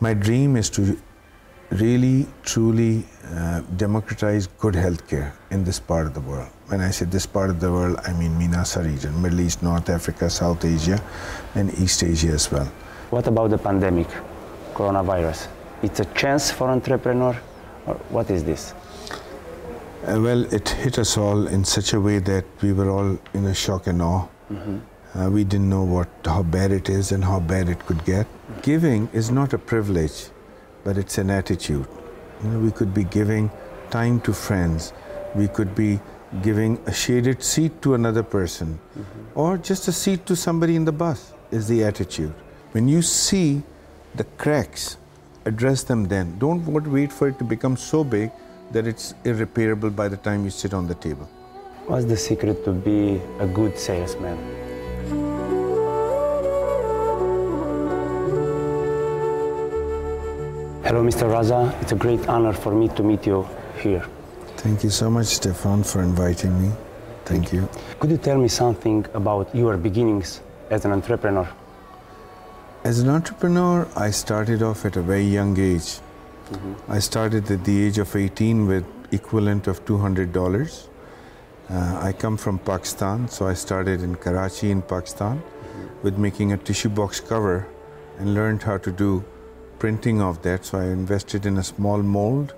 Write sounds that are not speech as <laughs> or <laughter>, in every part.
My dream is to really, truly uh, democratize good healthcare in this part of the world. When I say this part of the world, I mean MENASA region, Middle East, North Africa, South Asia, and East Asia as well. What about the pandemic, coronavirus? It's a chance for entrepreneur, or what is this? Uh, well, it hit us all in such a way that we were all in a shock and awe. Uh, we didn't know what how bad it is and how bad it could get. Giving is not a privilege, but it's an attitude. You know, we could be giving time to friends. We could be giving a shaded seat to another person, or just a seat to somebody in the bus. Is the attitude. When you see the cracks, address them then. Don't wait for it to become so big that it's irreparable by the time you sit on the table. What's the secret to be a good salesman? Hello, Mr. Raza. It's a great honor for me to meet you here. Thank you so much, Stefan, for inviting me. Thank you. Could you tell me something about your beginnings as an entrepreneur? As an entrepreneur, I started off at a very young age. I started at the age of 18 with equivalent of $200. Uh, I come from Pakistan, so I started in Karachi in Pakistan with making a tissue box cover and learned how to do printing of that. So I invested in a small mold,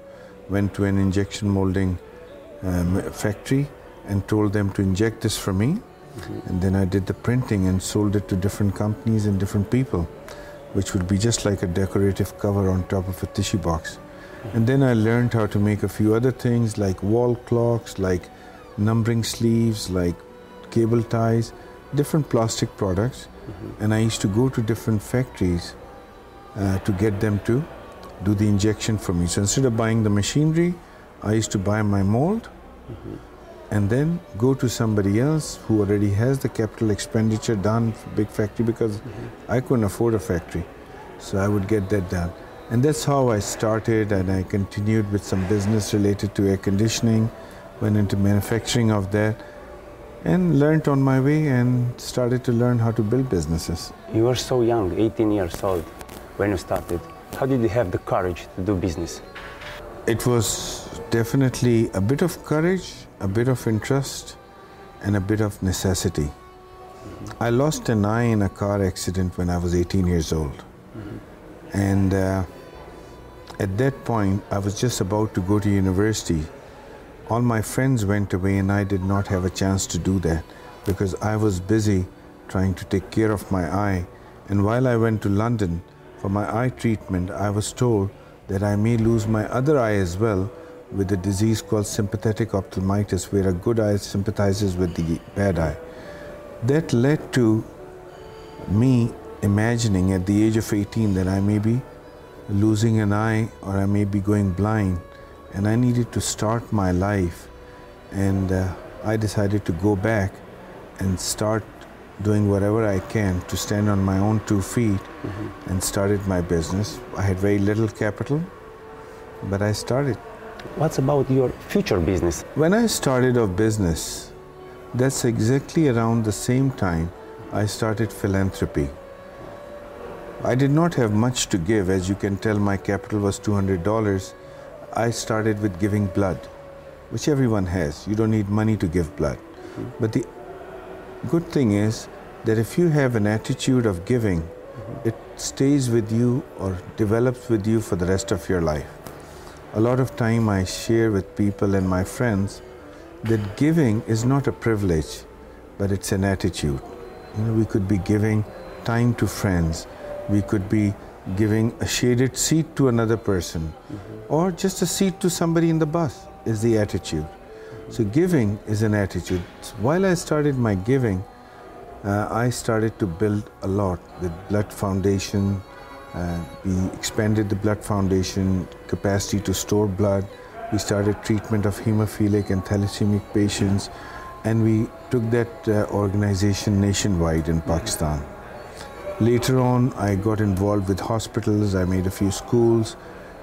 went to an injection molding um, factory and told them to inject this for me. Mm-hmm. And then I did the printing and sold it to different companies and different people, which would be just like a decorative cover on top of a tissue box. Mm-hmm. And then I learned how to make a few other things like wall clocks, like numbering sleeves, like cable ties, different plastic products. Mm-hmm. And I used to go to different factories uh, to get them to do the injection for me. So instead of buying the machinery, I used to buy my mold and then go to somebody else who already has the capital expenditure done for big factory because I couldn't afford a factory. So I would get that done. And that's how I started and I continued with some business related to air conditioning, went into manufacturing of that and learned on my way and started to learn how to build businesses. You were so young, 18 years old, when you started. How did you have the courage to do business? It was definitely a bit of courage, a bit of interest, and a bit of necessity. I lost an eye in a car accident when I was 18 years old. And uh, at that point, I was just about to go to university. All my friends went away, and I did not have a chance to do that because I was busy trying to take care of my eye. And while I went to London for my eye treatment, I was told that I may lose my other eye as well with a disease called sympathetic ophthalmitis, where a good eye sympathizes with the bad eye. That led to me imagining at the age of 18 that I may be losing an eye or I may be going blind, and I needed to start my life. And uh, I decided to go back and start doing whatever I can to stand on my own two feet mm-hmm. and started my business. I had very little capital, but I started. What's about your future business? When I started off business, that's exactly around the same time I started philanthropy. I did not have much to give, as you can tell, my capital was $200. I started with giving blood, which everyone has. You don't need money to give blood. Mm-hmm. But the good thing is that if you have an attitude of giving, mm-hmm. it stays with you or develops with you for the rest of your life. A lot of time I share with people and my friends that giving is not a privilege, but it's an attitude. You know, we could be giving time to friends, we could be giving a shaded seat to another person, mm-hmm. or just a seat to somebody in the bus is the attitude. So, giving is an attitude. While I started my giving, uh, I started to build a lot with Blood Foundation. Uh, we expanded the Blood Foundation capacity to store blood. We started treatment of hemophilic and thalassemic patients, and we took that uh, organization nationwide in Pakistan. Later on, I got involved with hospitals, I made a few schools,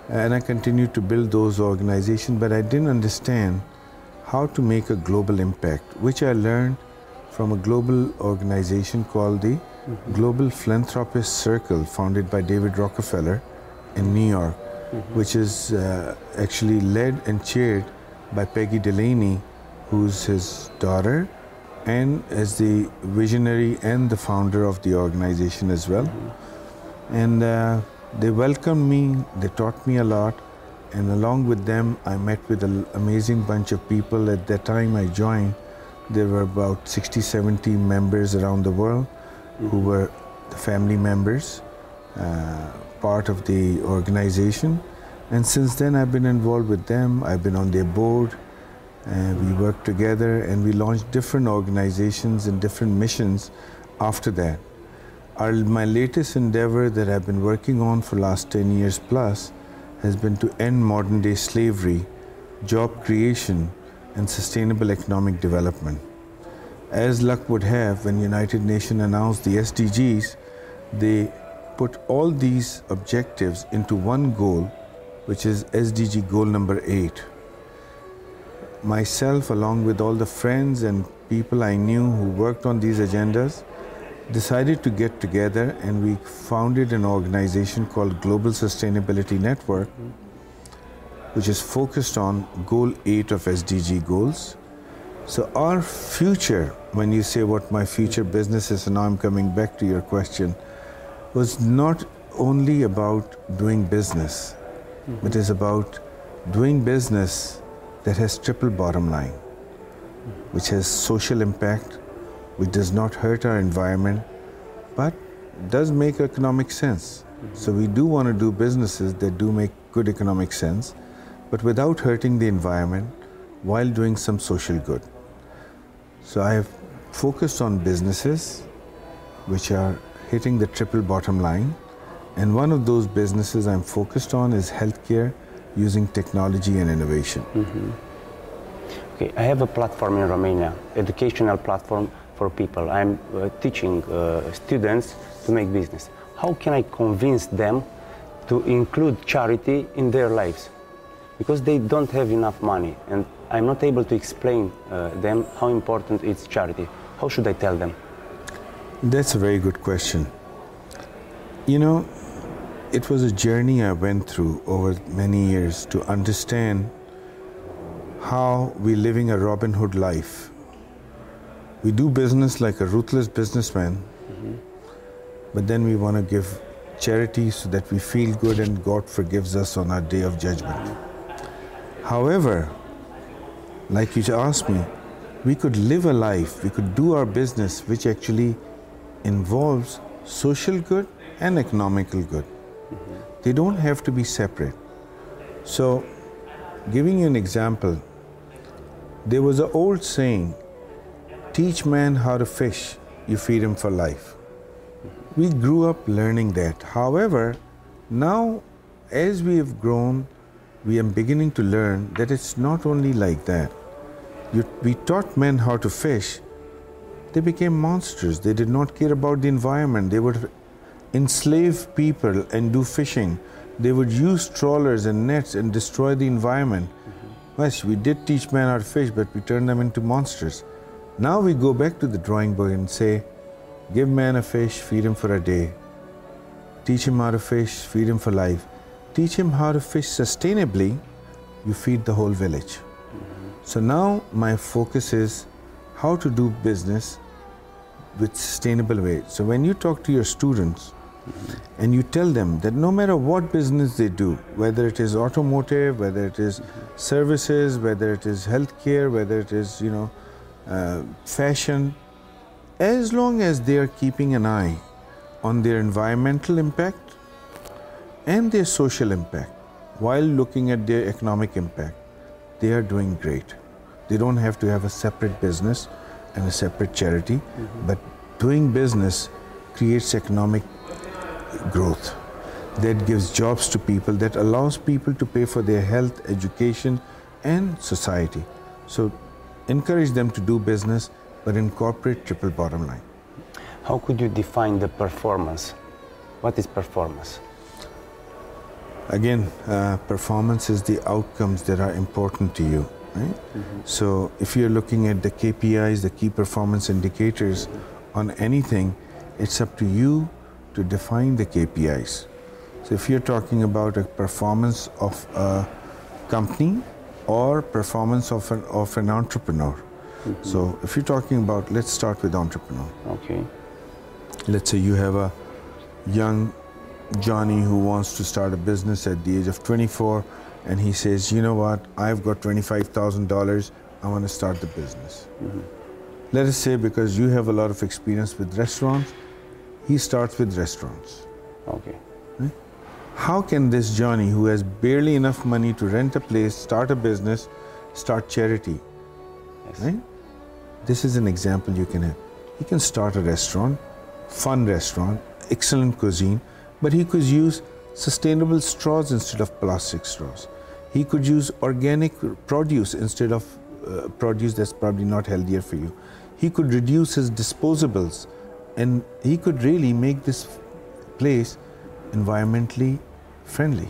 and I continued to build those organizations, but I didn't understand how to make a global impact, which I learned from a global organization called the Global Philanthropist Circle, founded by David Rockefeller in New York, which is uh, actually led and chaired by Peggy Dulany, who's his daughter, and as the visionary and the founder of the organization as well. And uh, they welcomed me, they taught me a lot, and along with them, I met with an amazing bunch of people. At that time I joined, there were about 60, 70 members around the world who were the family members, uh, part of the organization. And since then, I've been involved with them. I've been on their board. We worked together and we launched different organizations and different missions after that. Our, my latest endeavor that I've been working on for last 10 years plus has been to end modern day slavery, job creation, and sustainable economic development. As luck would have, when United Nations announced the SDGs, they put all these objectives into one goal, which is SDG goal number eight. Myself, along with all the friends and people I knew who worked on these agendas, decided to get together and we founded an organization called Global Sustainability Network, which is focused on goal 8 of SDG goals. So, our future, when you say what my future business is, and now I'm coming back to your question, was not only about doing business, mm-hmm. but is about doing business that has triple bottom line, mm-hmm. which has social impact, which does not hurt our environment, but does make economic sense. Mm-hmm. So we do want to do businesses that do make good economic sense, but without hurting the environment while doing some social good. So I have focused on businesses which are hitting the triple bottom line. And one of those businesses I'm focused on is healthcare using technology and innovation. Mm-hmm. Okay, I have a platform in Romania, educational platform for people. I'm uh, teaching uh, students to make business. How can I convince them to include charity in their lives? Because they don't have enough money, and I'm not able to explain uh, them how important is charity. How should I tell them? That's a very good question. You know, it was a journey I went through over many years to understand how we're living a Robin Hood life. We do business like a ruthless businessman, but then we want to give charity so that we feel good and God forgives us on our day of judgment. However, like you asked me, we could live a life, we could do our business which actually involves social good and economical good. They don't have to be separate. So, giving you an example, there was an old saying teach man how to fish, you feed him for life. We grew up learning that. However, now as we have grown, we are beginning to learn that it's not only like that. You, we taught men how to fish, they became monsters. They did not care about the environment. They would enslave people and do fishing. They would use trawlers and nets and destroy the environment. Mm-hmm. Yes, we did teach men how to fish, but we turned them into monsters. Now we go back to the drawing board and say, give man a fish, feed him for a day. Teach him how to fish, feed him for life. Teach him how to fish sustainably, you feed the whole village. So now my focus is how to do business with sustainable way. So when you talk to your students and you tell them that no matter what business they do, whether it is automotive, whether it is services, whether it is healthcare, whether it is you know uh, fashion, as long as they are keeping an eye on their environmental impact and their social impact while looking at their economic impact, they are doing great. They don't have to have a separate business and a separate charity, but doing business creates economic growth that gives jobs to people, that allows people to pay for their health, education, and society. So encourage them to do business, but incorporate triple bottom line. How could you define the performance? What is performance? Again, uh, performance is the outcomes that are important to you, right? So if you're looking at the KPIs, the key performance indicators on anything, it's up to you to define the KPIs. So if you're talking about a performance of a company or performance of an, of an entrepreneur. Mm-hmm. So if you're talking about, let's start with entrepreneur. Okay. Let's say you have a young Johnny who wants to start a business at the age of 24 and he says, you know what, I've got $25,000, I want to start the business. Mm-hmm. Let us say because you have a lot of experience with restaurants, he starts with restaurants. Okay. How can this Johnny, who has barely enough money to rent a place, start a business, start charity? Yes. Right? This is an example you can have. He can start a restaurant, fun restaurant, excellent cuisine, but he could use sustainable straws instead of plastic straws. He could use organic produce instead of uh, produce that's probably not healthier for you. He could reduce his disposables and he could really make this place environmentally friendly.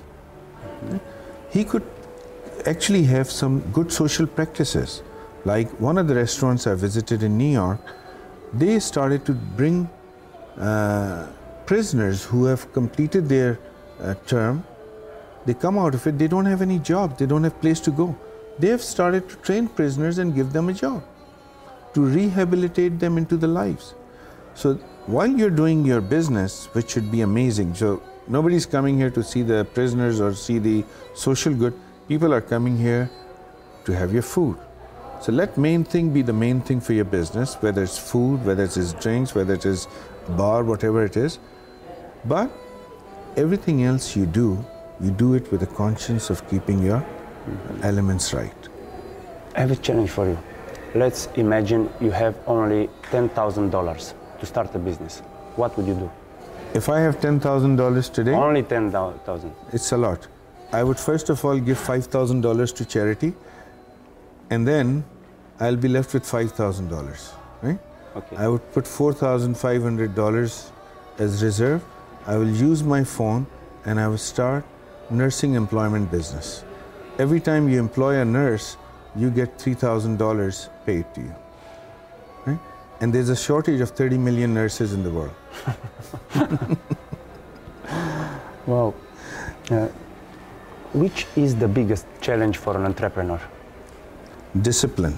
He could actually have some good social practices. Like one of the restaurants I visited in New York, they started to bring uh, prisoners who have completed their uh, term. They come out of it, they don't have any job, they don't have place to go. They have started to train prisoners and give them a job to rehabilitate them into the lives. So while you're doing your business, which should be amazing, so nobody's coming here to see the prisoners or see the social good. People are coming here to have your food. So let main thing be the main thing for your business, whether it's food, whether it's drinks, whether it is bar, whatever it is. But everything else you do, you do it with a conscience of keeping your elements right. I have a challenge for you. Let's imagine you have only $10,000 to start a business. What would you do? If I have $10,000 today, Only 10,000. it's a lot. I would first of all give $5,000 to charity, and then I'll be left with $5,000, right? Okay. I would put $4,500 as reserve. I will use my phone and I will start nursing employment business. Every time you employ a nurse, you get $3,000 paid to you. Right? And there's a shortage of 30 million nurses in the world. <laughs> Wow. Uh, which is the biggest challenge for an entrepreneur? discipline.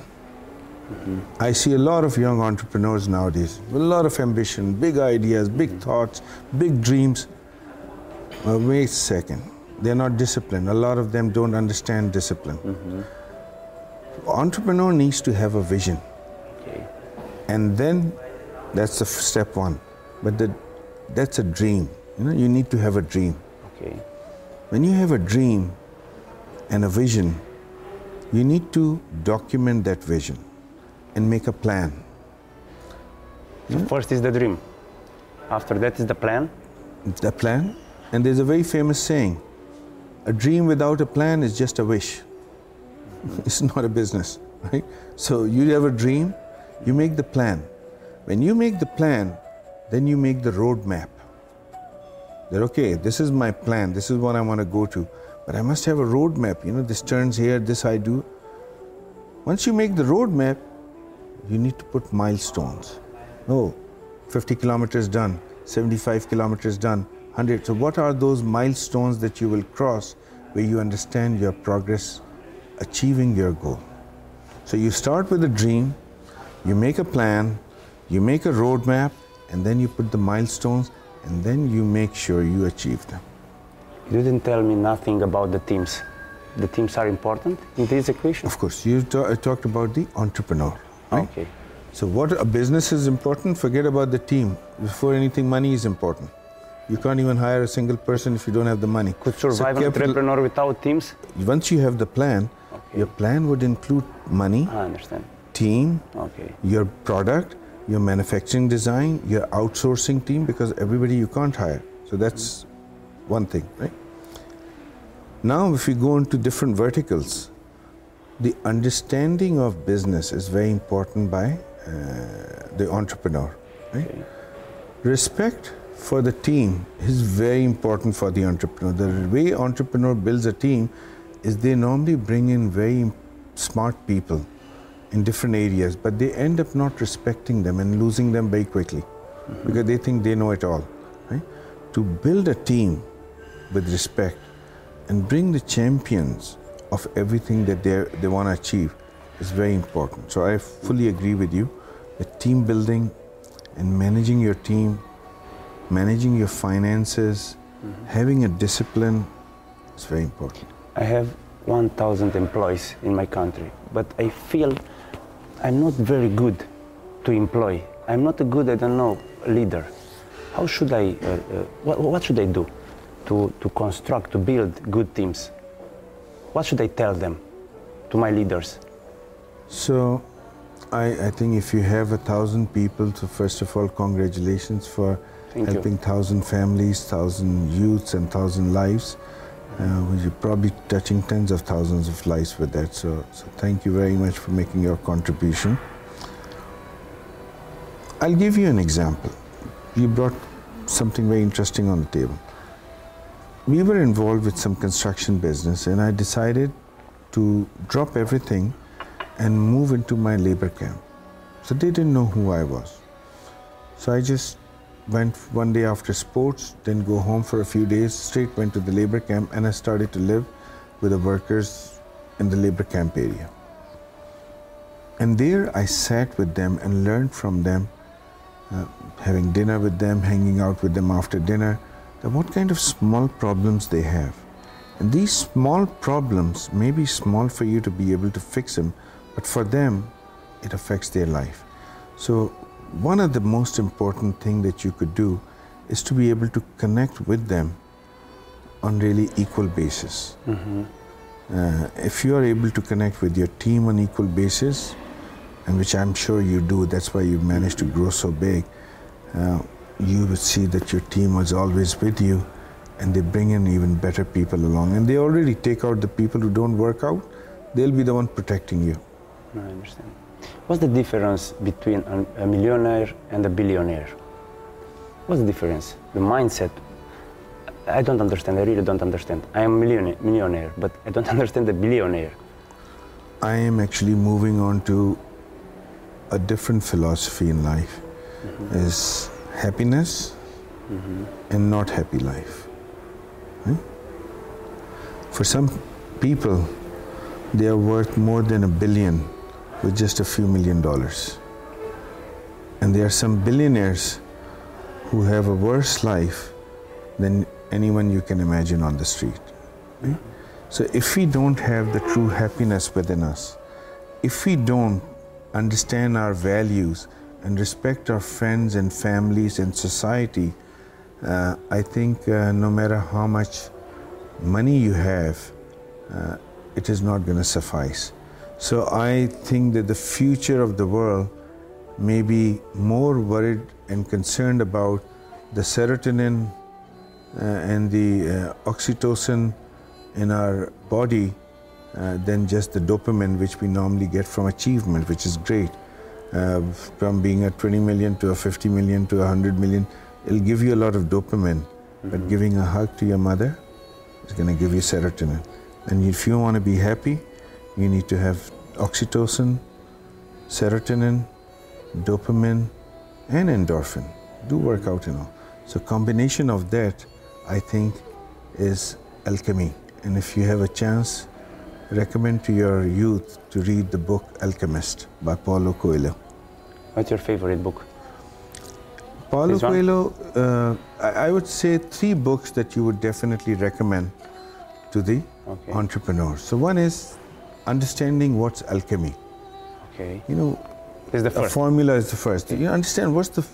Mm-hmm. I see a lot of young entrepreneurs nowadays with a lot of ambition, big ideas, big mm-hmm. thoughts, big dreams. Well, wait a second. They're not disciplined. A lot of them don't understand discipline. Mm-hmm. Entrepreneur needs to have a vision, Okay. And then that's the step one. But the, that's a dream. You know, you need to have a dream. Okay. When you have a dream and a vision, you need to document that vision and make a plan. So first is the dream. After that is the plan. The plan, and there's a very famous saying a dream without a plan is just a wish. <laughs> It's not a business, right? So you have a dream, you make the plan. When you make the plan, then you make the roadmap. That okay, this is my plan, this is what I want to go to, but I must have a roadmap. You know, this turns here, this I do. Once you make the roadmap, you need to put milestones. Oh, 50 kilometers done, 75 kilometers done, 100. So, what are those milestones that you will cross where you understand your progress achieving your goal? So, you start with a dream, you make a plan, you make a roadmap, and then you put the milestones, and then you make sure you achieve them. You didn't tell me nothing about the teams. The teams are important in this equation. Of course, you ta- talked about the entrepreneur. Right? Okay. So, what a business is important, forget about the team. Before anything, money is important. You can't even hire a single person if you don't have the money. Could So survive an capital- entrepreneur without teams? Once you have the plan, Okay. your plan would include money, I understand. Team, Okay. your product, your manufacturing design, your outsourcing team, because everybody you can't hire. So that's one thing, right? Now, if we go into different verticals, the understanding of business is very important by uh, the entrepreneur, right? Okay. Respect for the team is very important for the entrepreneur. The way entrepreneur builds a team is they normally bring in very smart people in different areas, but they end up not respecting them and losing them very quickly because they think they know it all. Right? To build a team, with respect and bring the champions of everything that they they want to achieve is very important. So I fully agree with you that team building and managing your team, managing your finances, mm-hmm. having a discipline is very important. I have 1,000 employees in my country, but I feel I'm not very good to employ. I'm not a good, I don't know, leader. How should I, uh, uh, what, what should I do to, to construct, to build good teams? What should I tell them, to my leaders? So, I, I think if you have a thousand people, so first of all, congratulations for Thank helping you. thousand families, thousand youths, and thousand lives. Uh, you're probably touching tens of thousands of lives with that. So, so thank you very much for making your contribution. I'll give you an example. You brought something very interesting on the table. We were involved with some construction business, and I decided to drop everything and move into my labor camp. So they didn't know who I was. So I just went one day after sports, then go home for a few days, straight went to the labor camp, and I started to live with the workers in the labor camp area. And there I sat with them and learned from them, uh, having dinner with them, hanging out with them after dinner, that what kind of small problems they have. And these small problems may be small for you to be able to fix them, but for them, it affects their life. So, one of the most important thing that you could do is to be able to connect with them on really equal basis. Mm-hmm. Uh, if you are able to connect with your team on equal basis, and which I'm sure you do, that's why you've managed to grow so big. Uh, you would see that your team was always with you, and they bring in even better people along, and they already take out the people who don't work out. They'll be the one protecting you. I understand. What's the difference between a, millionaire and a billionaire? What's the difference? The mindset. I don't understand. I really don't understand. I am a millionaire, millionaire but I don't <laughs> understand the billionaire. I am actually moving on to a different philosophy in life. Mm-hmm. Is happiness mm-hmm. and not happy life. Right? For some people, they are worth more than a billion with just a few million dollars. And there are some billionaires who have a worse life than anyone you can imagine on the street. Right? So, if we don't have the true happiness within us, if we don't understand our values and respect our friends and families and society, uh, I think uh, no matter how much money you have, uh, it is not going to suffice. So I think that the future of the world may be more worried and concerned about the serotonin uh, and the uh, oxytocin in our body uh, than just the dopamine which we normally get from achievement, which is great. Uh, from being a 20 million to a 50 million to a 100 million, it'll give you a lot of dopamine. Mm-hmm. But giving a hug to your mother is going to give you serotonin. And if you want to be happy, you need to have oxytocin, serotonin, dopamine, and endorphin. Do work out, you know. So combination of that, I think, is alchemy. And if you have a chance, recommend to your youth to read the book Alchemist by Paulo Coelho. What's your favorite book? Paulo Coelho, uh, I, I, would say three books that you would definitely recommend to the okay. entrepreneur. So one is understanding what's alchemy. Okay. You know, is the first. formula is the first. You understand what's the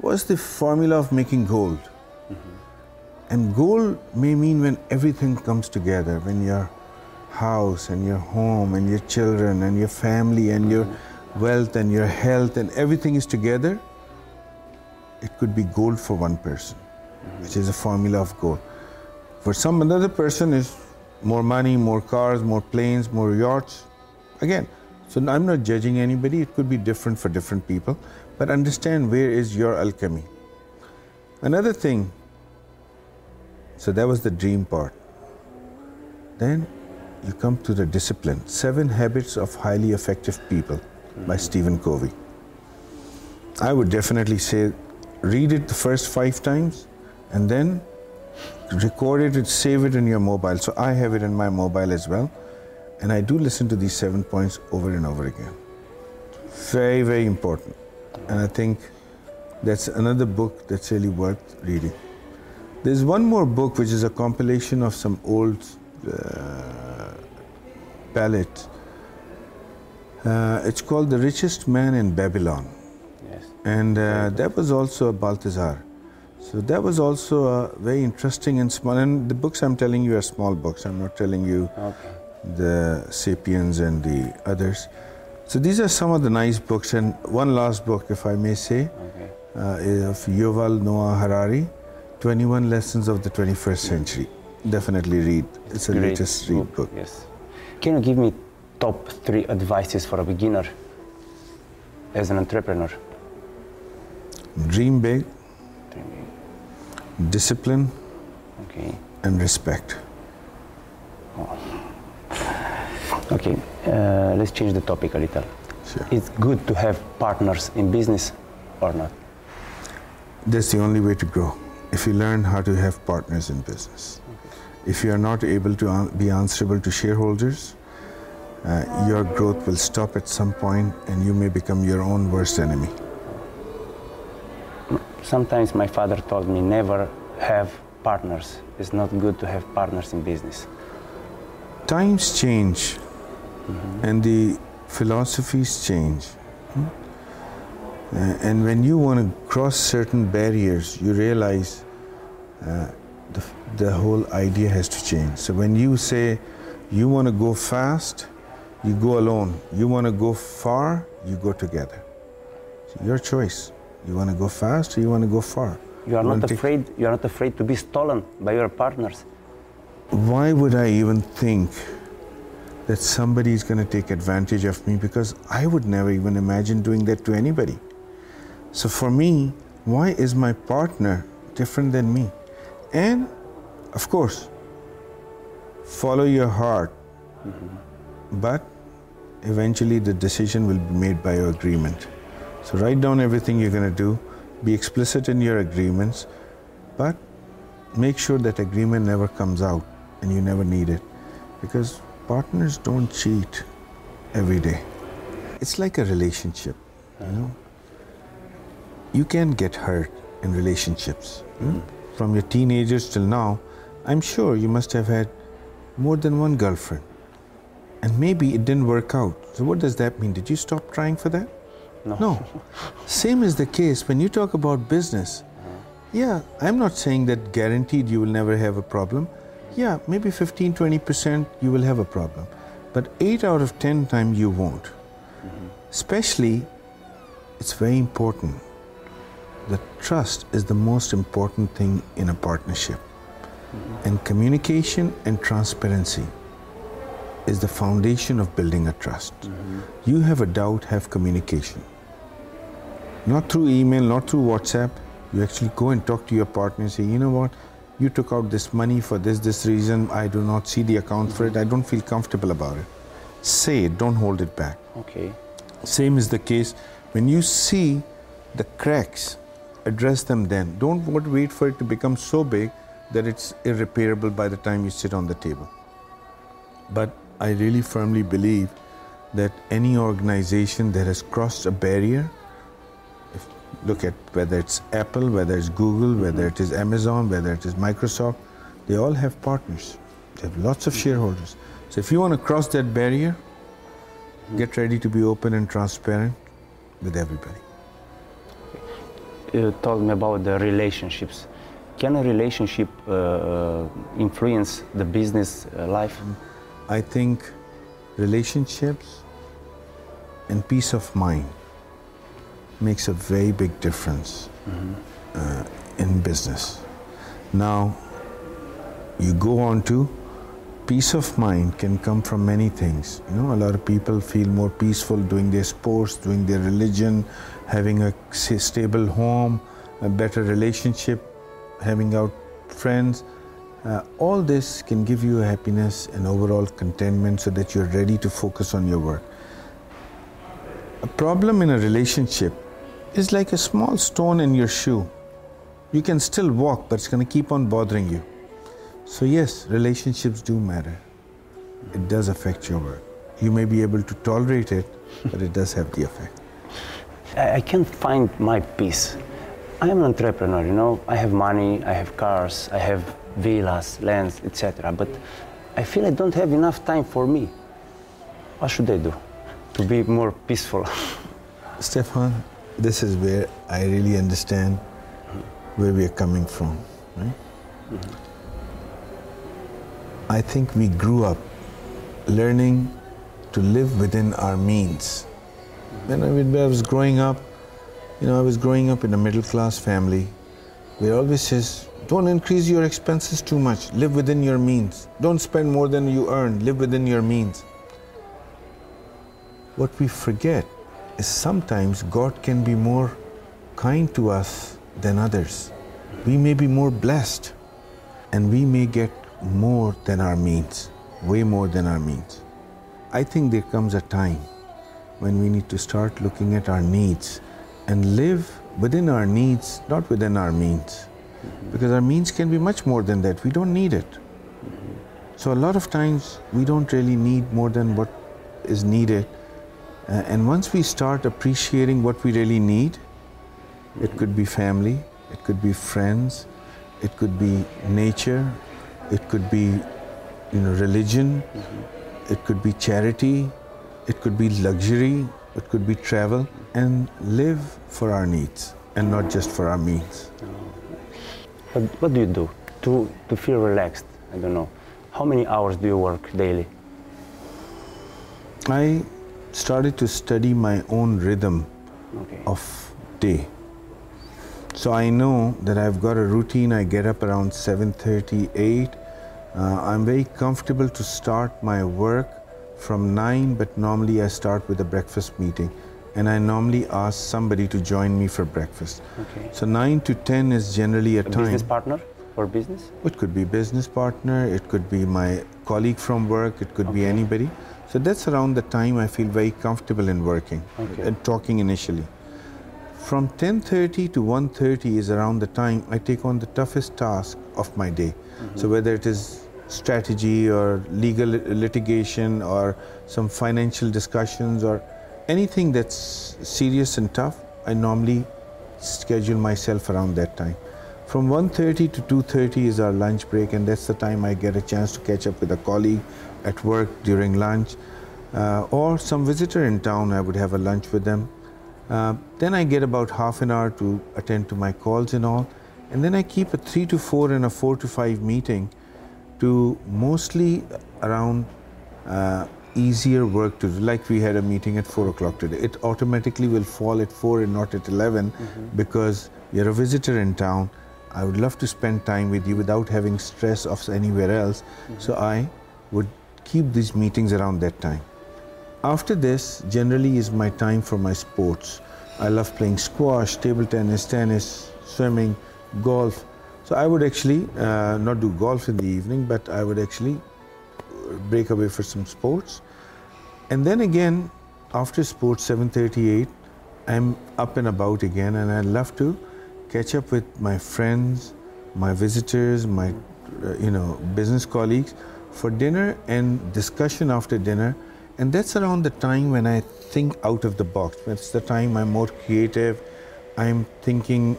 what's the formula of making gold? Mm-hmm. And gold may mean when everything comes together, when your house and your home and your children and your family and your mm-hmm. wealth and your health and everything is together. It could be gold for one person, mm-hmm. which is a formula of gold. For some another person is more money, more cars, more planes, more yachts. Again, so I'm not judging anybody. It could be different for different people, but understand where is your alchemy. Another thing, so that was the dream part. Then you come to the discipline Seven Habits of Highly Effective People by Stephen Covey. I would definitely say read it the first five times and then record it, save it in your mobile. So I have it in my mobile as well. And I do listen to these seven points over and over again. Very, very important. And I think that's another book that's really worth reading. There's one more book which is a compilation of some old uh, ballads. Uh, it's called The Richest Man in Babylon. Yes. And uh, that was also a Balthazar. So that was also a very interesting and small. And the books I'm telling you are small books. I'm not telling you Okay. the Sapiens and the others. So these are some of the nice books. And one last book, if I may say, Okay. uh, is of Yuval Noah Harari, 21 Lessons of the 21st Century. Definitely read. It's a Great latest read book. Yes. Can you give me top three advices for a beginner as an entrepreneur? Dream big, discipline, Okay. and respect. Okay. Uh, let's change the topic a little. Sure. It's good to have partners in business or not? That's the only way to grow. If you learn how to have partners in business. If you are not able to be answerable to shareholders, uh, your growth will stop at some point and you may become your own worst enemy. Sometimes my father told me never have partners. It's not good to have partners in business. Times change and the philosophies change. Hmm? Uh, and when you want to cross certain barriers, you realize uh, the, the whole idea has to change. So when you say you want to go fast, you go alone. You want to go far, you go together. So your choice. You want to go fast or you want to go far? You are wanna not take- afraid. You are not afraid to be stolen by your partners. why would I even think that somebody is going to take advantage of me? Because I would never even imagine doing that to anybody. So for me, why is my partner different than me? And of course, follow your heart, mm-hmm. but eventually the decision will be made by your agreement. So write down everything you're going to do, be explicit in your agreements, but make sure that agreement never comes out and you never need it because partners don't cheat every day. It's like a relationship you know? You can get hurt in relationships know? from your teenagers till now i'm sure you must have had more than one girlfriend. And maybe it didn't work out. So what does that mean? Did you stop trying for that No. no same is the case when you talk about business yeah, I'm not saying that guaranteed you will never have a problem. Yeah, maybe 15 20% you will have a problem. But 8 out of 10 times you won't. Especially, it's very important. that trust is the most important thing in a partnership. And communication and transparency is the foundation of building a trust. Mm-hmm. You have a doubt, have communication. Not through email, not through WhatsApp. You actually go and talk to your partner and say, you know what, you took out this money for this, this reason. I do not see the account for it. Mm-hmm. I don't feel comfortable about it. Say it, don't hold it back. Okay. Same is the case when you see the cracks, address them then. Don't wait for it to become so big that it's irreparable by the time you sit on the table. But I really firmly believe that any organization that has crossed a barrier, if, look at whether it's Apple, whether it's Google, whether it is Amazon, whether it is Microsoft, they all have partners. They have lots of shareholders. So if you want to cross that barrier, get ready to be open and transparent with everybody. You told me about the relationships. Can a relationship uh, uh, influence the business uh, life? I think relationships and peace of mind makes a very big difference uh, in business. Now, you go on to peace of mind can come from many things. You know, a lot of people feel more peaceful doing their sports, doing their religion, having a stable home, a better relationship, having out friends. Uh, all this can give you happiness and overall contentment so that you're ready to focus on your work. A problem in a relationship is like a small stone in your shoe. You can still walk, but it's going to keep on bothering you. So, yes, relationships do matter. It does affect your work. You may be able to tolerate it, but it does have the effect. I, can't find my peace. I am an entrepreneur, you know. I have money, I have cars, I have villas, lands, etc. But I feel I don't have enough time for me. What should I do to be more peaceful? <laughs> Stefan, this is where I really understand where we are coming from, right? Mm-hmm. I think we grew up learning to live within our means. When I, when I was growing up, you know, I was growing up in a middle class family where always says, don't increase your expenses too much, live within your means. Don't spend more than you earn, live within your means. What we forget is sometimes God can be more kind to us than others. We may be more blessed and we may get more than our means, way more than our means. I think there comes a time when we need to start looking at our needs and live within our needs, not within our means. Because our means can be much more than that. We don't need it. So, a lot of times, we don't really need more than what is needed. Uh, and once we start appreciating what we really need, it could be family, it could be friends, it could be nature, it could be, you know, religion. It could be charity. It could be luxury. It could be travel. And live for our needs and not just for our means. But what do you do to, to feel relaxed? I don't know. How many hours do you work daily? I started to study my own rhythm okay. of day. So I know that I've got a routine. I get up around 7:30, 8. Uh, I'm very comfortable to start my work from 9, but normally I start with a breakfast meeting. And I normally ask somebody to join me for breakfast. Okay. So 9 to 10 is generally a, a time. Business partner or business? It could be business partner, it could be my colleague from work, it could okay. be anybody. So that's around the time I feel very comfortable in working okay. and talking initially. From 10:30 to 1:30 is around the time I take on the toughest task of my day. Mm-hmm. So whether it is strategy or legal litigation or some financial discussions or anything that's serious and tough, I normally schedule myself around that time. From 1:30 to 2:30 is our lunch break, and that's the time I get a chance to catch up with a colleague at work during lunch, uh, or some visitor in town. I would have a lunch with them uh, then I get about half an hour to attend to my calls and all. And then I keep a three to four and a four to five meeting to mostly around uh, easier work to do. Like we had a meeting at four o'clock today. It automatically will fall at four and not at 11 mm-hmm. because you're a visitor in town. I would love to spend time with you without having stress of anywhere else. Mm-hmm. So I would keep these meetings around that time. After this, generally is my time for my sports. I love playing squash, table tennis, tennis, swimming, golf. So I would actually uh, not do golf in the evening, but I would actually break away for some sports. And then again, after sports, 7:38, I'm up and about again, and I love to catch up with my friends, my visitors, my uh, you know business colleagues for dinner and discussion after dinner and that's around the time when I think out of the box. That's the time I'm more creative. I'm thinking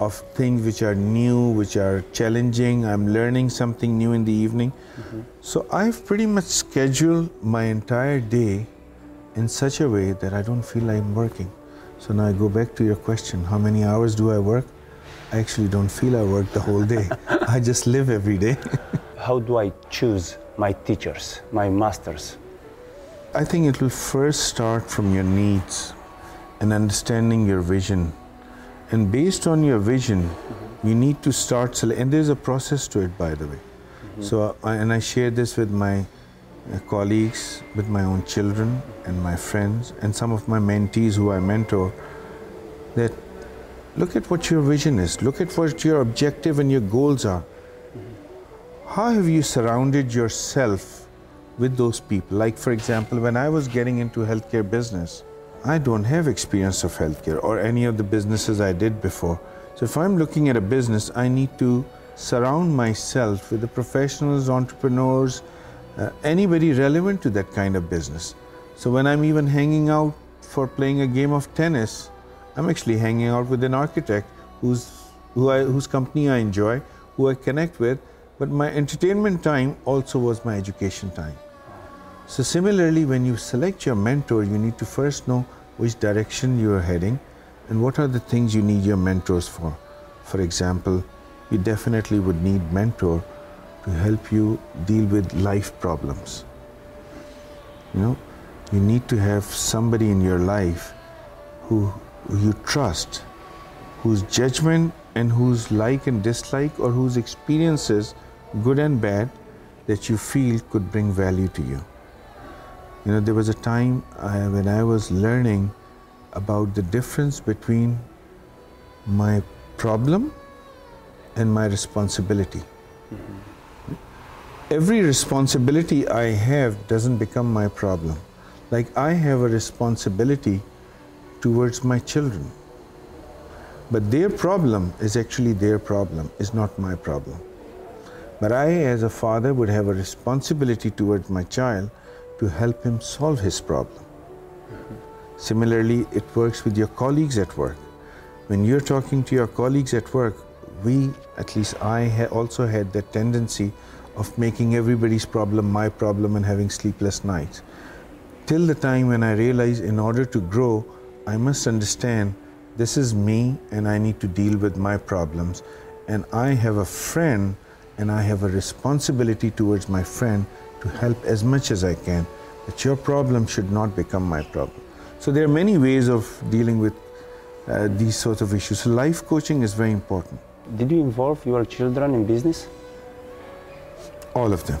of things which are new, which are challenging. I'm learning something new in the evening. Mm-hmm. So I've pretty much scheduled my entire day in such a way that I don't feel I'm working. So now I go back to your question how many hours do I work? I actually don't feel I work the whole day. <laughs> I just live every day. <laughs> How do I choose my teachers, my masters? I think it will first start from your needs and understanding your vision. And based on your vision, mm-hmm. you need to start, and there's a process to it, by the way. Mm-hmm. So, I, and I share this with my uh, colleagues, with my own children, and my friends, and some of my mentees who I mentor. That look at what your vision is, look at what your objective and your goals are. Mm-hmm. How have you surrounded yourself with those people. Like, for example, when I was getting into healthcare business, I don't have experience of healthcare or any of the businesses I did before. So if I'm looking at a business, I need to surround myself with the professionals, entrepreneurs, uh, anybody relevant to that kind of business. So when I'm even hanging out for playing a game of tennis, I'm actually hanging out with an architect who's, who I, whose company I enjoy, who I connect with, but my entertainment time also was my education time. So, similarly, when you select your mentor, you need to first know which direction you are heading and what are the things you need your mentors for. For example, you definitely would need mentor to help you deal with life problems. You know, you need to have somebody in your life who, who you trust, whose judgment and whose like and dislike or whose experiences, good and bad, that you feel could bring value to you. You know, there was a time I, when I was learning about the difference between my problem and my responsibility. Mm-hmm. Every responsibility I have doesn't become my problem. Like I have a responsibility towards my children. But their problem is actually their problem, is not my problem. But I, as a father, would have a responsibility towards my child to help him solve his problem. Mm-hmm. Similarly, it works with your colleagues at work. When you're talking to your colleagues at work, we, at least I, ha- also had that tendency of making everybody's problem my problem and having sleepless nights. Till the time when I realized in order to grow, I must understand this is me and I need to deal with my problems. And I have a friend and I have a responsibility towards my friend to help as much as I can. But your problem should not become my problem. So there are many ways of dealing with uh, these sorts of issues. So life coaching is very important. Did you involve your children in business? All of them.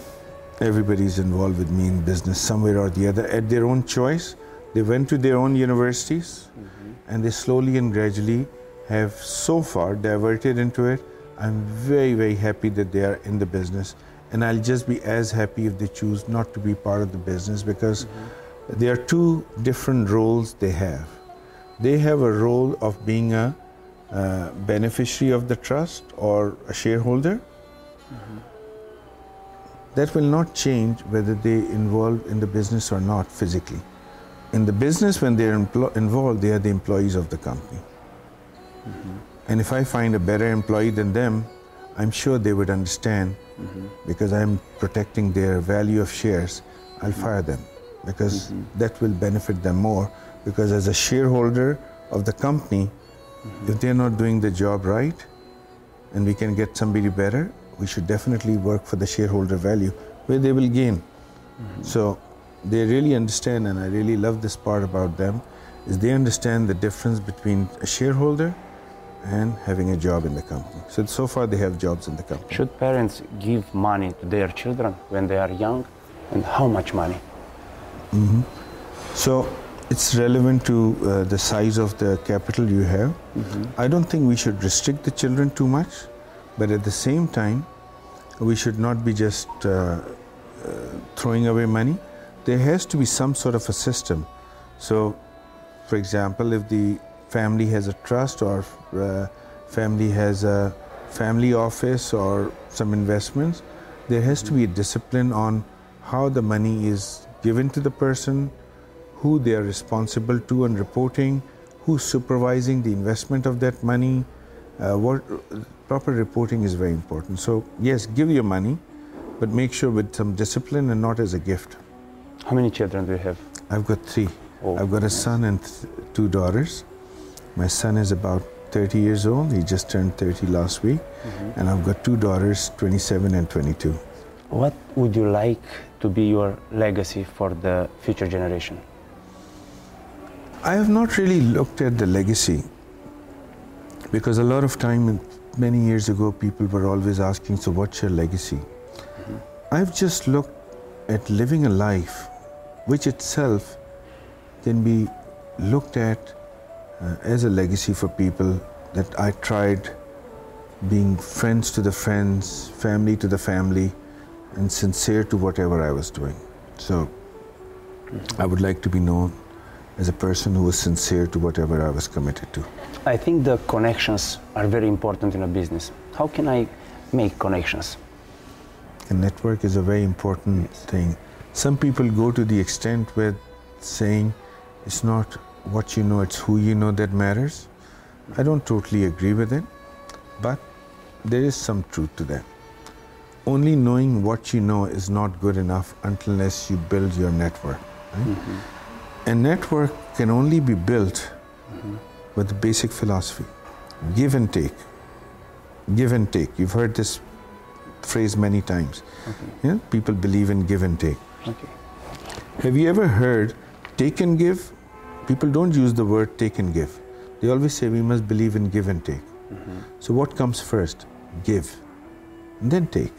Everybody is involved with me in business somewhere or the other at their own choice. They went to their own universities mm-hmm. and they slowly and gradually have so far diverted into it. I'm very, very happy that they are in the business. And I'll just be as happy if they choose not to be part of the business because mm-hmm. there are two different roles they have. They have a role of being a uh, beneficiary of the trust or a shareholder, mm-hmm. that will not change whether they involved in the business or not physically. In the business, when they're empl- involved, they are the employees of the company. Mm-hmm. And if I find a better employee than them, I'm sure they would understand mm-hmm. because I'm protecting their value of shares, I'll mm-hmm. fire them because mm-hmm. that will benefit them more. Because as a shareholder of the company, Mm-hmm. If they're not doing the job right and we can get somebody better, we should definitely work for the shareholder value where they will gain. Mm-hmm. So they really understand, and I really love this part about them, is they understand the difference between a shareholder and having a job in the company. So so far they have jobs in the company. Should parents give money to their children when they are young, and how much money? Mm-hmm. So it's relevant to uh, the size of the capital you have. Mm-hmm. I don't think we should restrict the children too much, but at the same time, we should not be just uh, uh, throwing away money. There has to be some sort of a system. So, for example, if the family has a trust or uh, family has a family office or some investments, there has to be a discipline on how the money is given to the person, who they are responsible to and reporting, who's supervising the investment of that money. Uh, what proper reporting is very important. So yes, give your money, but make sure with some discipline and not as a gift. How many children do you have? I've got three. Oh, I've got a son and th- two daughters. My son is about 30 years old. He just turned 30 last week. Mm-hmm. And I've got two daughters, 27 and 22. What would you like to be your legacy for the future generation? I have not really looked at the legacy because a lot of time, many years ago, people were always asking, So, what's your legacy? Mm-hmm. I've just looked at living a life which itself can be looked at uh, as a legacy for people that I tried being friends to the friends, family to the family, and sincere to whatever I was doing. So. I would like to be known as a person who was sincere to whatever I was committed to. I think the connections are very important in a business. How can I make connections? A network is a very important yes. thing. Some people go to the extent where saying it's not what you know, it's who you know that matters. I don't totally agree with it, but there is some truth to that. Only knowing what you know is not good enough unless you build your network. Right? Mm-hmm. A network can only be built mm-hmm. with the basic philosophy give and take. Give and take. You've heard this phrase many times. Okay. Yeah? People believe in give and take. Okay. Have you ever heard take and give? People don't use the word take and give. They always say we must believe in give and take. Mm-hmm. So, what comes first? Give, and then take.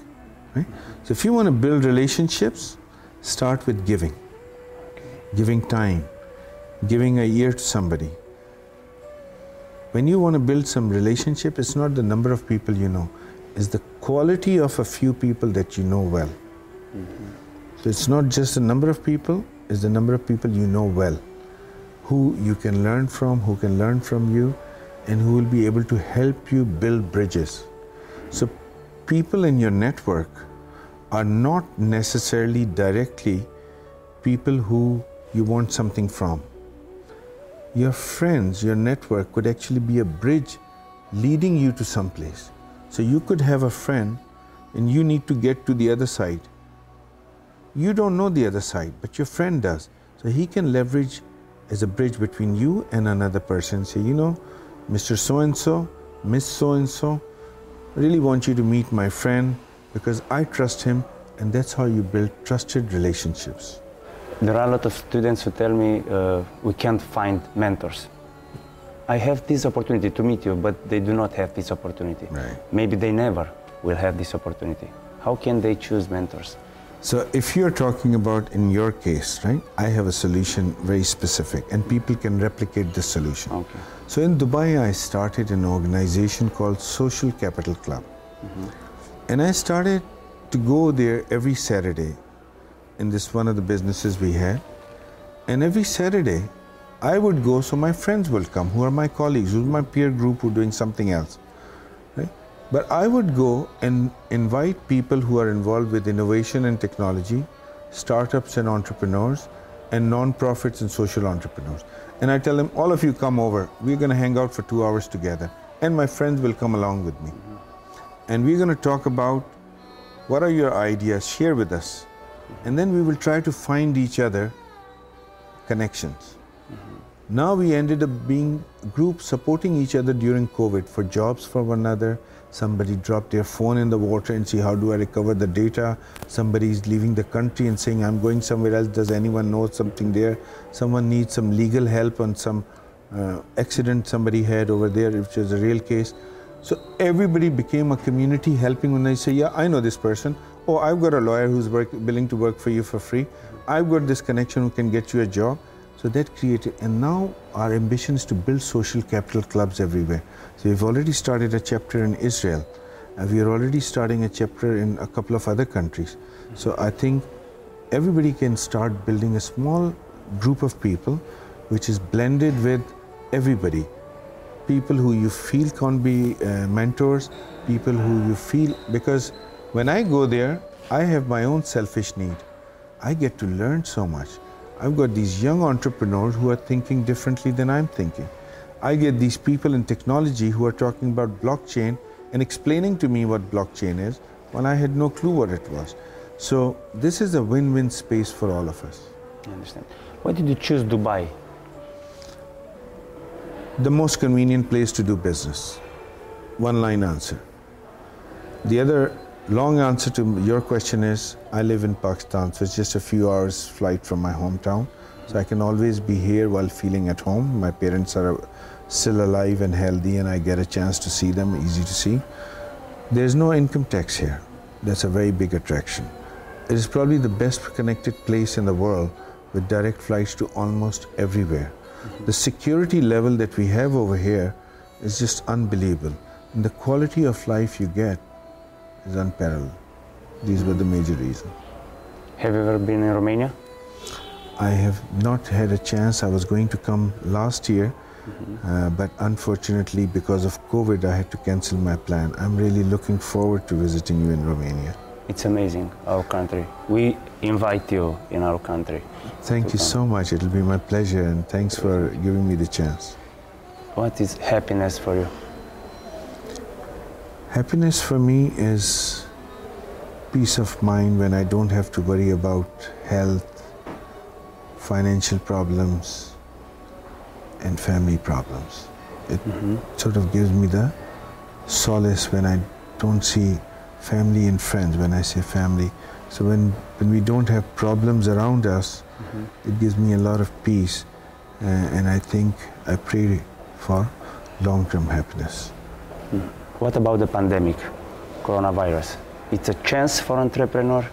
Right? Mm-hmm. So, if you want to build relationships, start with giving. Okay. Giving time, giving a ear to somebody. When you want to build some relationship, it's not the number of people you know, it's the quality of a few people that you know well. Mm-hmm. So, it's not just the number of people, it's the number of people you know well who you can learn from, who can learn from you, and who will be able to help you build bridges. So, people in your network are not necessarily directly people who you want something from. Your friends, your network could actually be a bridge leading you to some place. So, you could have a friend and you need to get to the other side. You don't know the other side, but your friend does. So, he can leverage as a bridge between you and another person. Say, you know, Mr. So and so, Miss So and so, really want you to meet my friend because I trust him, and that's how you build trusted relationships. There are a lot of students who tell me uh, we can't find mentors. I have this opportunity to meet you, but they do not have this opportunity. Right. Maybe they never will have this opportunity. How can they choose mentors? So, if you're talking about in your case, right, I have a solution very specific, and people can replicate this solution. Okay. So, in Dubai, I started an organization called Social Capital Club. Mm-hmm. And I started to go there every Saturday in this one of the businesses we had. And every Saturday, I would go so my friends will come, who are my colleagues, who's my peer group, who are doing something else. But I would go and invite people who are involved with innovation and technology, startups and entrepreneurs, and non-profits and social entrepreneurs. And I tell them, all of you come over. We're going to hang out for two hours together. And my friends will come along with me. And we're going to talk about what are your ideas, share with us. And then we will try to find each other connections. Now we ended up being groups supporting each other during COVID for jobs for one another, somebody dropped their phone in the water and see how do I recover the data. Somebody is leaving the country and saying I'm going somewhere else. Does anyone know something there? Someone needs some legal help on some uh, accident somebody had over there, which was a real case. So everybody became a community helping when they say, yeah, I know this person. Oh, I've got a lawyer who's work, willing to work for you for free. I've got this connection who can get you a job. So that created, and now our ambition is to build social capital clubs everywhere. So we've already started a chapter in Israel. and we are already starting a chapter in a couple of other countries. So I think everybody can start building a small group of people which is blended with everybody. People who you feel can be uh, mentors, people who you feel, because when I go there, I have my own selfish need. I get to learn so much. I've got these young entrepreneurs who are thinking differently than I'm thinking. I get these people in technology who are talking about blockchain and explaining to me what blockchain is when I had no clue what it was. So this is a win-win space for all of us. I understand. Why did you choose Dubai? The most convenient place to do business. One line answer. The other long answer to your question is I live in Pakistan, so it's just a few hours flight from my hometown. So I can always be here while feeling at home. My parents are still alive and healthy, and I get a chance to see them, easy to see. There's no income tax here. That's a very big attraction. It is probably the best connected place in the world with direct flights to almost everywhere. Mm-hmm. The security level that we have over here is just unbelievable. And the quality of life you get is unparalleled. These were the major reasons. Have you ever been in Romania? I have not had a chance. I was going to come last year, uh, but unfortunately, because of COVID, I had to cancel my plan. I'm really looking forward to visiting you in Romania. It's amazing, our country. We invite you in our country. Thank you come. so much. It'll be my pleasure, and thanks for giving me the chance. What is happiness for you? Happiness for me is peace of mind when I don't have to worry about health, financial problems, and family problems. It mm-hmm. sort of gives me the solace when I don't see family and friends. When I say family, so when when we don't have problems around us, mm-hmm. it gives me a lot of peace, uh, and I think I pray for long-term happiness. Mm-hmm. What about the pandemic, coronavirus? It's a chance for entrepreneur,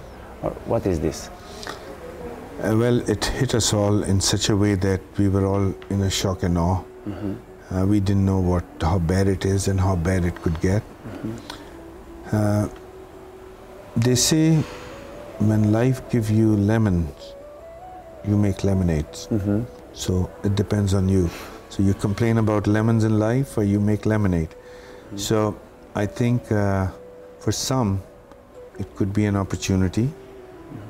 or what is this? Uh, well, it hit us all in such a way that we were all in a shock and awe. Uh, we didn't know what how bad it is and how bad it could get. Uh, they say when life gives you lemons, you make lemonades. So it depends on you. So you complain about lemons in life, or you make lemonade. So I think uh, for some, it could be an opportunity.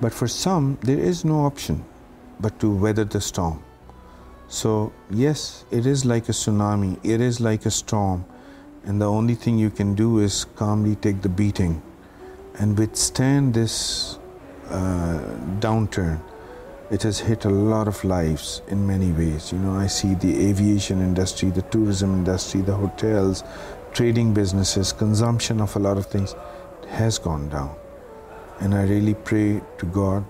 But for some, there is no option but to weather the storm. So, yes, it is like a tsunami, it is like a storm, and the only thing you can do is calmly take the beating and withstand this uh, downturn. It has hit a lot of lives in many ways. You know, I see the aviation industry, the tourism industry, the hotels, trading businesses, consumption of a lot of things has gone down. And I really pray to God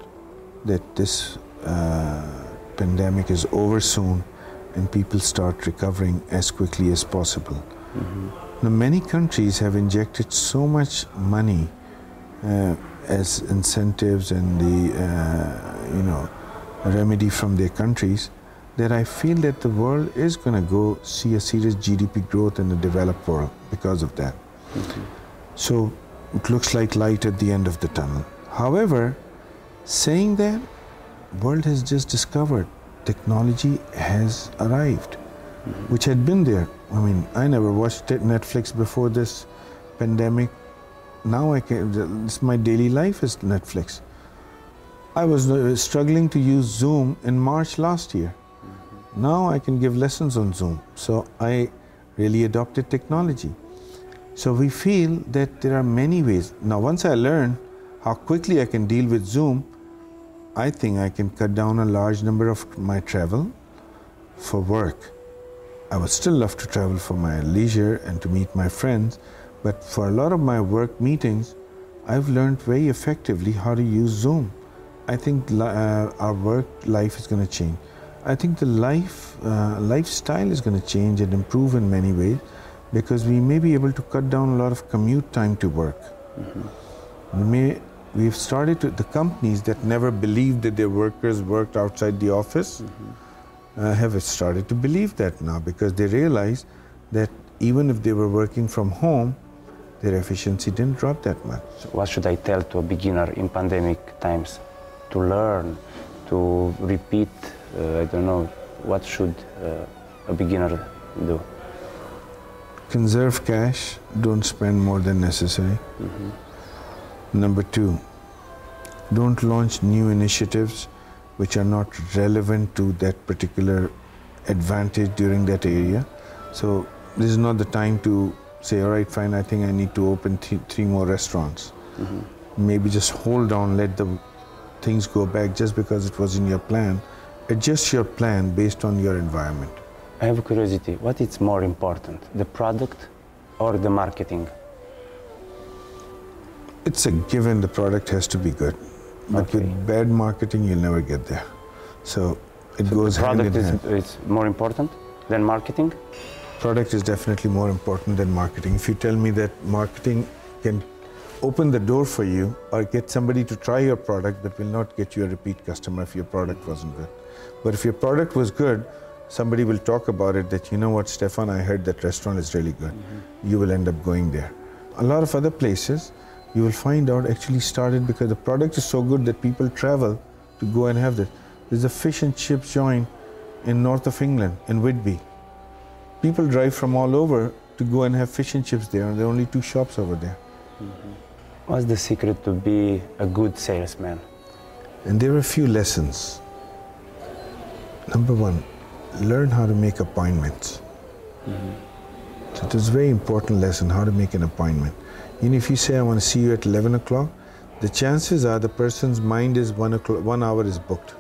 that this uh, pandemic is over soon and people start recovering as quickly as possible. Now, many countries have injected so much money uh, as incentives and the uh, you know remedy from their countries that I feel that the world is going to go see a serious GDP growth in the developed world because of that. So it looks like light at the end of the tunnel. However, saying that, world has just discovered technology has arrived, which had been there. I mean, I never watched Netflix before this pandemic. Now I can. It's my daily life is Netflix. I was uh, struggling to use Zoom in March last year. Now I can give lessons on Zoom. So I really adopted technology. So we feel that there are many ways. Now, once I learn how quickly I can deal with Zoom, I think I can cut down a large number of my travel for work. I would still love to travel for my leisure and to meet my friends, but for a lot of my work meetings, I've learned very effectively how to use Zoom. I think uh, our work life is going to change. I think the life uh, lifestyle is going to change and improve in many ways because we may be able to cut down a lot of commute time to work. We may, we've started to, the companies that never believed that their workers worked outside the office uh, have started to believe that now because they realize that even if they were working from home, their efficiency didn't drop that much. So what should I tell to a beginner in pandemic times? To learn, to repeat, uh, I don't know, what should uh, a beginner do? Conserve cash, don't spend more than necessary. Mm-hmm. Number two, don't launch new initiatives which are not relevant to that particular advantage during that area. So, this is not the time to say, all right, fine, I think I need to open th- three more restaurants. Mm-hmm. Maybe just hold on, let the things go back just because it was in your plan. Adjust your plan based on your environment. I have a curiosity. What is more important, the product or the marketing? It's a given the product has to be good. But Okay. with bad marketing, you'll never get there. So it goes hand in Product is, hand. is more important than marketing? Product is definitely more important than marketing. If you tell me that marketing can open the door for you or get somebody to try your product but will not get you a repeat customer if your product wasn't good. But if your product was good, somebody will talk about it that, you know what, Stefan, I heard that restaurant is really good. Mm-hmm. You will end up going there. A lot of other places, you will find out actually started because the product is so good that people travel to go and have this. There's a fish and chips joint in north of England, in Whitby. People drive from all over to go and have fish and chips there, and there are only two shops over there. Mm-hmm. What's the secret to be a good salesman? And there are a few lessons. Number one, learn how to make appointments. So it is a very important lesson how to make an appointment. Know, if you say I want to see you at 11 o'clock, the chances are the person's mind is one o'clock, one hour is booked.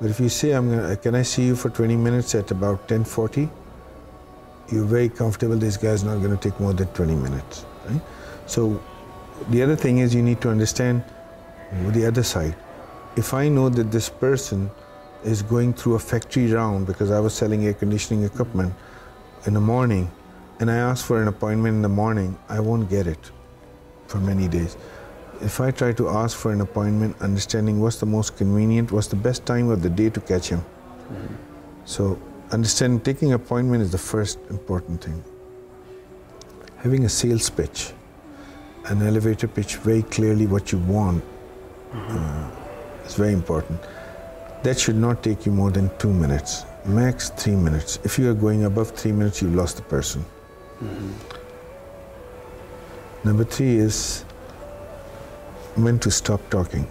But if you say I'm gonna, can I see you for 20 minutes at about 10:40, you're very comfortable. This guy's not going to take more than 20 minutes, right? So the other thing is you need to understand the other side. If I know that this person is going through a factory round because I was selling air conditioning equipment in the morning and I ask for an appointment in the morning, I won't get it for many days. If I try to ask for an appointment, understanding what's the most convenient, what's the best time of the day to catch him. So, understand taking appointment is the first important thing. Having a sales pitch, an elevator pitch, very clearly what you want, uh, is very important. That should not take you more than two minutes, max three minutes. If you are going above three minutes, you've lost the person. Mm-hmm. Number three is when to stop talking.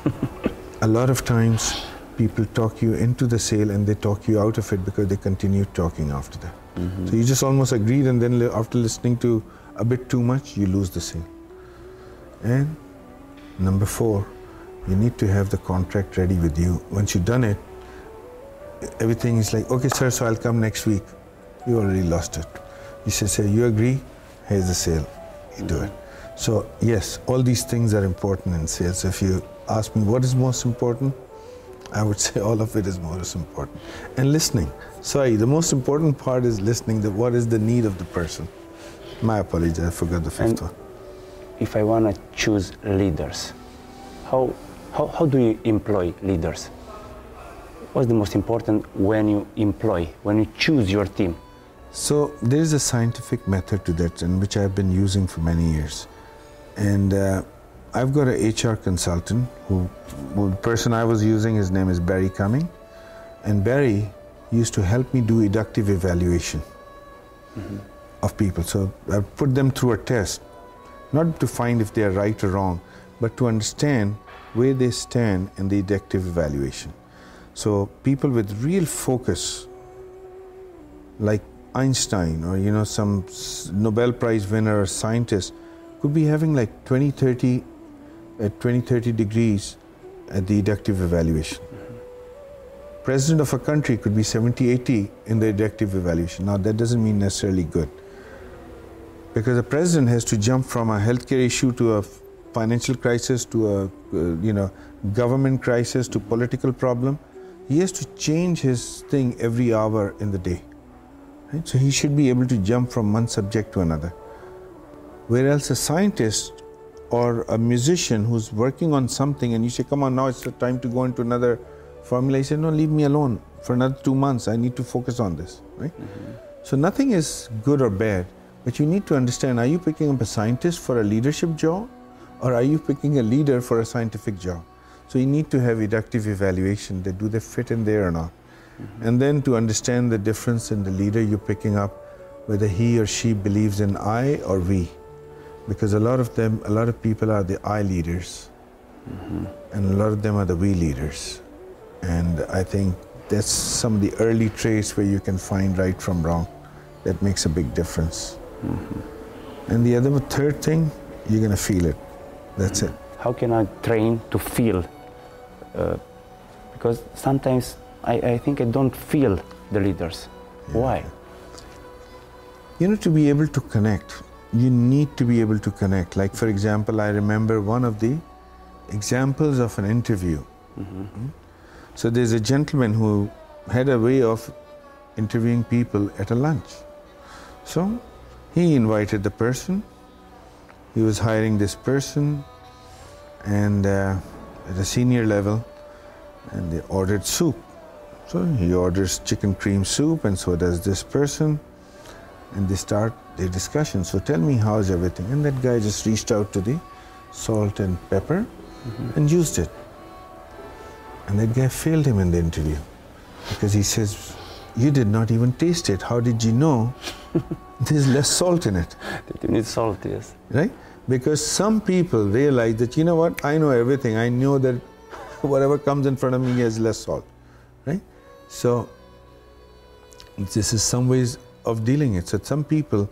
<laughs> a lot of times people talk you into the sale and they talk you out of it because they continue talking after that. Mm-hmm. So you just almost agreed, and then after listening to a bit too much, you lose the sale. And number four, you need to have the contract ready with you. Once you've done it, everything is like, okay, sir, so I'll come next week. You already lost it. You say, sir, you agree? Here's the sale. You do it. So, yes, all these things are important in sales. If you ask me what is most important, I would <laughs> say all of it is most important. And listening. Sorry, the most important part is listening. The, what is the need of the person? My apologies, I forgot the fifth And- one. If I want to choose leaders, how, how, how do you employ leaders? What's the most important when you employ, when you choose your team? So there is a scientific method to that, and which I've been using for many years. And uh, I've got an HR consultant who, the person I was using, his name is Barry Cumming, and Barry used to help me do inductive evaluation of people. So I put them through a test, not to find if they are right or wrong, but to understand where they stand in the inductive evaluation. So people with real focus like Einstein or you know some Nobel Prize winner or scientist could be having like 20 30 at 20 30 degrees at the deductive evaluation. President of a country could be 70 80 in the deductive evaluation. Now that doesn't mean necessarily good. Because the president has to jump from a healthcare issue to a financial crisis to a uh, you know government crisis to political problem. He has to change his thing every hour in the day. Right? So he should be able to jump from one subject to another. Whereas a scientist or a musician who's working on something and you say, come on, now it's the time to go into another formula, he said, no, leave me alone for another two months. I need to focus on this. Right? So nothing is good or bad, but you need to understand are you picking up a scientist for a leadership job or are you picking a leader for a scientific job? So you need to have inductive evaluation that do they fit in there or not. Mm-hmm. And then to understand the difference in the leader you're picking up, whether he or she believes in I or we. Because a lot of them, a lot of people are the I leaders, mm-hmm. and a lot of them are the we leaders. And I think that's some of the early traits where you can find right from wrong. That makes a big difference. Mm-hmm. And the other third thing, you're gonna feel it. That's it. How can I train to feel? Uh, because sometimes I, I think I don't feel the leaders. Why? You know, to be able to connect, you need to be able to connect. Like, for example, I remember one of the examples of an interview. Mm. So, there's a gentleman who had a way of interviewing people at a lunch. So, he invited the person, he was hiring this person, and uh, at a senior level, and they ordered soup. So, he orders chicken cream soup, and so does this person and they start their discussion. So tell me how's everything? And that guy just reached out to the salt and pepper and used it. And that guy failed him in the interview because he says, You did not even taste it. How did you know <laughs> there's less salt in it? You need salt, yes. Right? Because some people realize that, you know what, I know everything. I know that <laughs> whatever comes in front of me has less salt. Right? So, this is some ways of dealing it. So, some people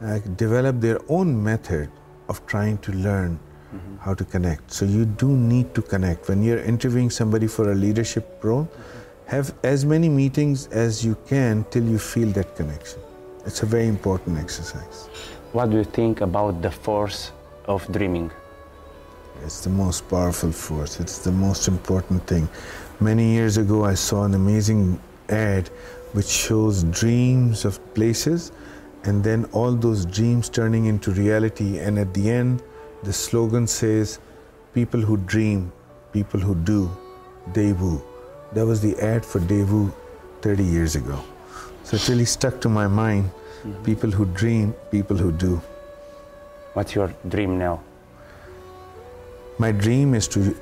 uh, develop their own method of trying to learn mm-hmm. how to connect. So, you do need to connect. When you're interviewing somebody for a leadership role, mm-hmm. have as many meetings as you can till you feel that connection. It's a very important exercise. What do you think about the force of dreaming? It's the most powerful force. It's the most important thing. Many years ago, I saw an amazing ad which shows dreams of places and then all those dreams turning into reality. And at the end, the slogan says, People who dream, people who do, Daewoo. That was the ad for Daewoo 30 years ago. So it really stuck to my mind. Mm-hmm. People who dream, people who do. What's your dream now? My dream is to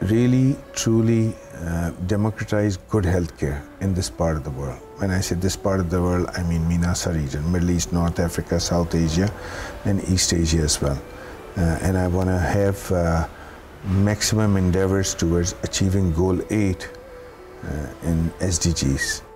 really, truly uh, democratize good healthcare in this part of the world. When I say this part of the world, I mean MENASA region, Middle East, North Africa, South Asia, and East Asia as well. Uh, and I want to have uh, maximum endeavors towards achieving goal 8 uh, in SDGs.